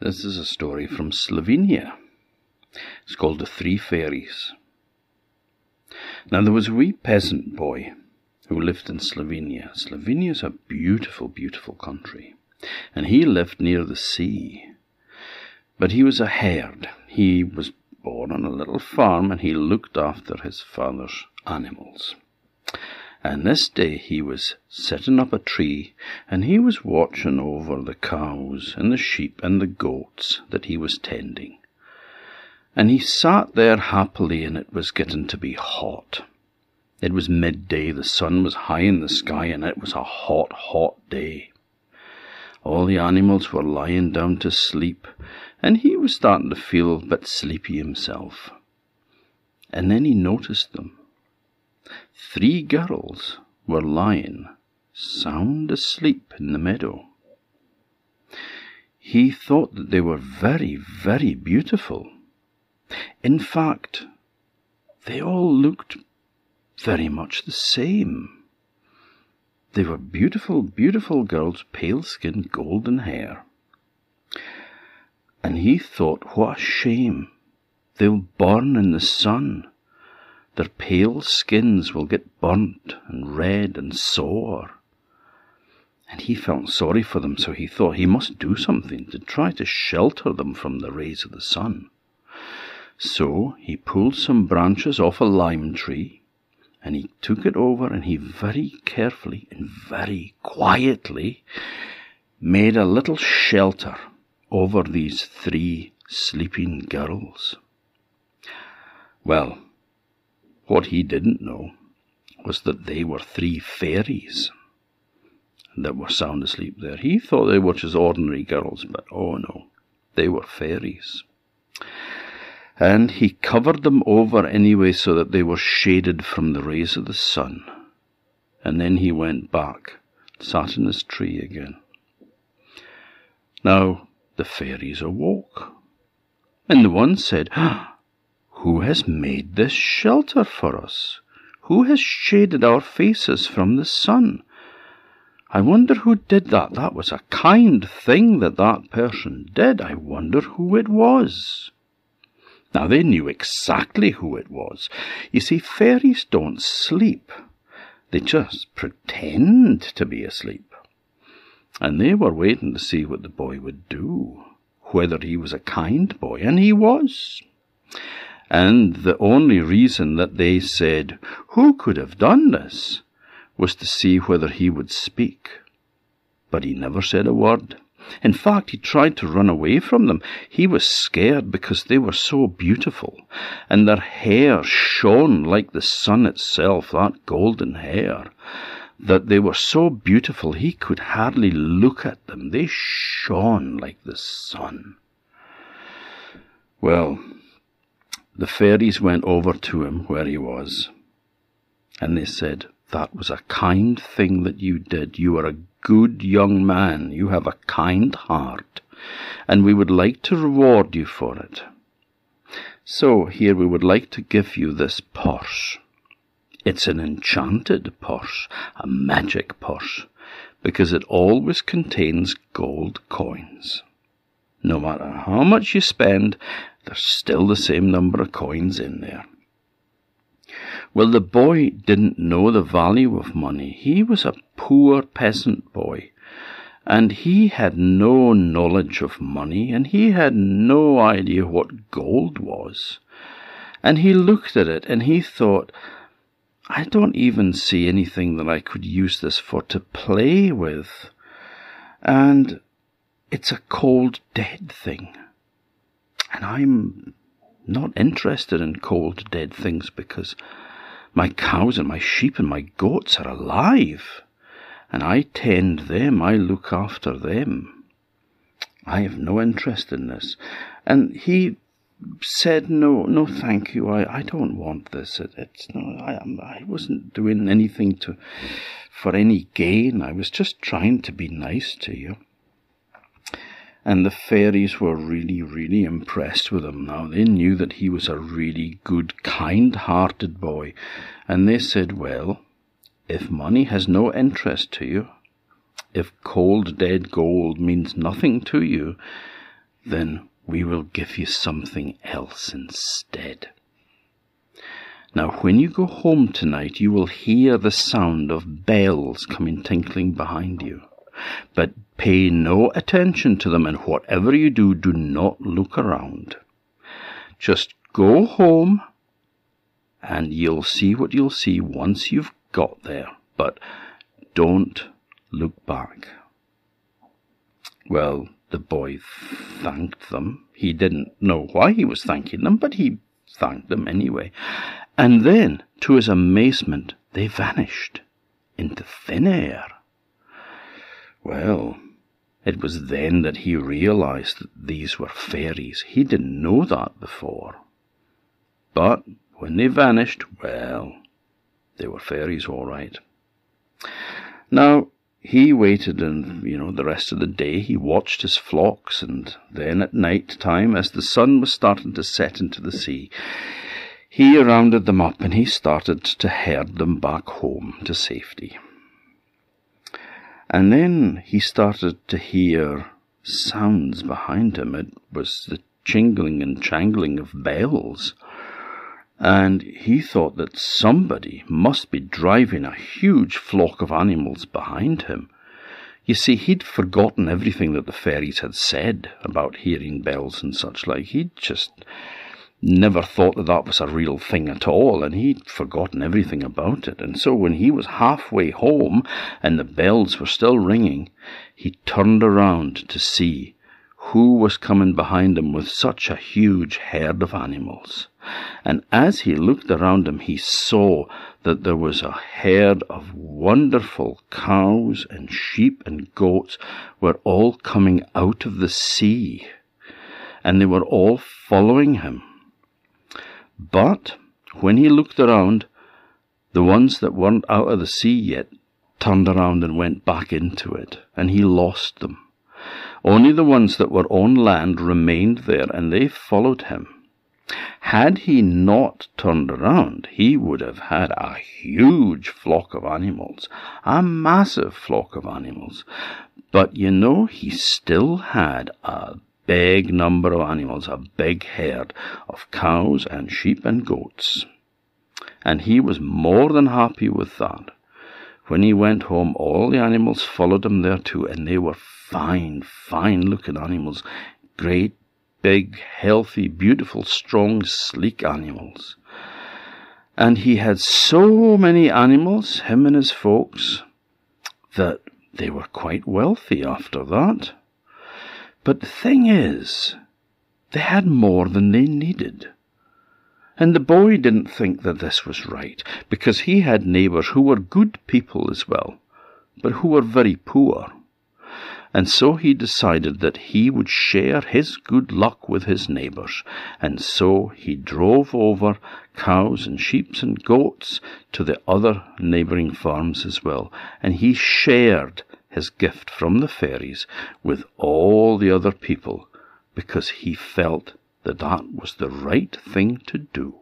This is a story from Slovenia. It's called The Three Fairies. Now, there was a wee peasant boy who lived in Slovenia. Slovenia is a beautiful, beautiful country, and he lived near the sea. But he was a herd. He was born on a little farm, and he looked after his father's animals. And this day he was sitting up a tree, and he was watching over the cows and the sheep and the goats that he was tending. And he sat there happily, and it was getting to be hot. It was midday, the sun was high in the sky, and it was a hot, hot day. All the animals were lying down to sleep, and he was starting to feel a bit sleepy himself. And then he noticed them. Three girls were lying sound asleep in the meadow. He thought that they were very, very beautiful. In fact, they all looked very much the same. They were beautiful, beautiful girls, pale skin, golden hair. And he thought, what a shame. They'll burn in the sun their pale skins will get burnt and red and sore. And he felt sorry for them, so he thought he must do something to try to shelter them from the rays of the sun. So he pulled some branches off a lime tree, and he took it over, and he very carefully and very quietly made a little shelter over these three sleeping girls. Well, what he didn't know was that they were three fairies that were sound asleep there. He thought they were just ordinary girls, but oh no, they were fairies. And he covered them over anyway so that they were shaded from the rays of the sun. And then he went back, sat in his tree again. Now the fairies awoke, and the one said, ah, who has made this shelter for us? Who has shaded our faces from the sun? I wonder who did that. That was a kind thing that that person did. I wonder who it was. Now they knew exactly who it was. You see, fairies don't sleep. They just pretend to be asleep. And they were waiting to see what the boy would do, whether he was a kind boy, and he was. And the only reason that they said, Who could have done this? was to see whether he would speak. But he never said a word. In fact, he tried to run away from them. He was scared because they were so beautiful, and their hair shone like the sun itself, that golden hair, that they were so beautiful he could hardly look at them. They shone like the sun. Well, the fairies went over to him where he was, and they said, That was a kind thing that you did. You are a good young man. You have a kind heart, and we would like to reward you for it. So here we would like to give you this purse. It's an enchanted purse, a magic purse, because it always contains gold coins. No matter how much you spend, there's still the same number of coins in there. Well, the boy didn't know the value of money. He was a poor peasant boy, and he had no knowledge of money, and he had no idea what gold was. And he looked at it, and he thought, I don't even see anything that I could use this for to play with. And it's a cold, dead thing. And I'm not interested in cold, dead things because my cows and my sheep and my goats are alive. And I tend them, I look after them. I have no interest in this. And he said, "No, no, thank you. I, I don't want this. It, it's no. I, I wasn't doing anything to for any gain. I was just trying to be nice to you." And the fairies were really, really impressed with him now. They knew that he was a really good, kind hearted boy. And they said, Well, if money has no interest to you, if cold, dead gold means nothing to you, then we will give you something else instead. Now, when you go home tonight, you will hear the sound of bells coming tinkling behind you. But pay no attention to them, and whatever you do, do not look around. Just go home, and you'll see what you'll see once you've got there. But don't look back. Well, the boy thanked them. He didn't know why he was thanking them, but he thanked them anyway. And then, to his amazement, they vanished into thin air. Well, it was then that he realized that these were fairies. He didn't know that before. But when they vanished, well, they were fairies all right. Now, he waited and, you know, the rest of the day he watched his flocks, and then at night time, as the sun was starting to set into the sea, he rounded them up and he started to herd them back home to safety. And then he started to hear sounds behind him. It was the jingling and jangling of bells. And he thought that somebody must be driving a huge flock of animals behind him. You see, he'd forgotten everything that the fairies had said about hearing bells and such like. He'd just never thought that that was a real thing at all, and he'd forgotten everything about it. And so when he was halfway home and the bells were still ringing, he turned around to see who was coming behind him with such a huge herd of animals. And as he looked around him, he saw that there was a herd of wonderful cows and sheep and goats were all coming out of the sea, and they were all following him. But when he looked around, the ones that weren't out of the sea yet turned around and went back into it, and he lost them. Only the ones that were on land remained there, and they followed him. Had he not turned around, he would have had a huge flock of animals, a massive flock of animals. But you know, he still had a big number of animals, a big herd of cows and sheep and goats. And he was more than happy with that. When he went home, all the animals followed him there too, and they were fine, fine looking animals. Great, big, healthy, beautiful, strong, sleek animals. And he had so many animals, him and his folks, that they were quite wealthy after that. But the thing is, they had more than they needed. And the boy didn't think that this was right, because he had neighbours who were good people as well, but who were very poor. And so he decided that he would share his good luck with his neighbours, and so he drove over cows and sheep and goats to the other neighbouring farms as well, and he shared his gift from the fairies with all the other people because he felt that that was the right thing to do.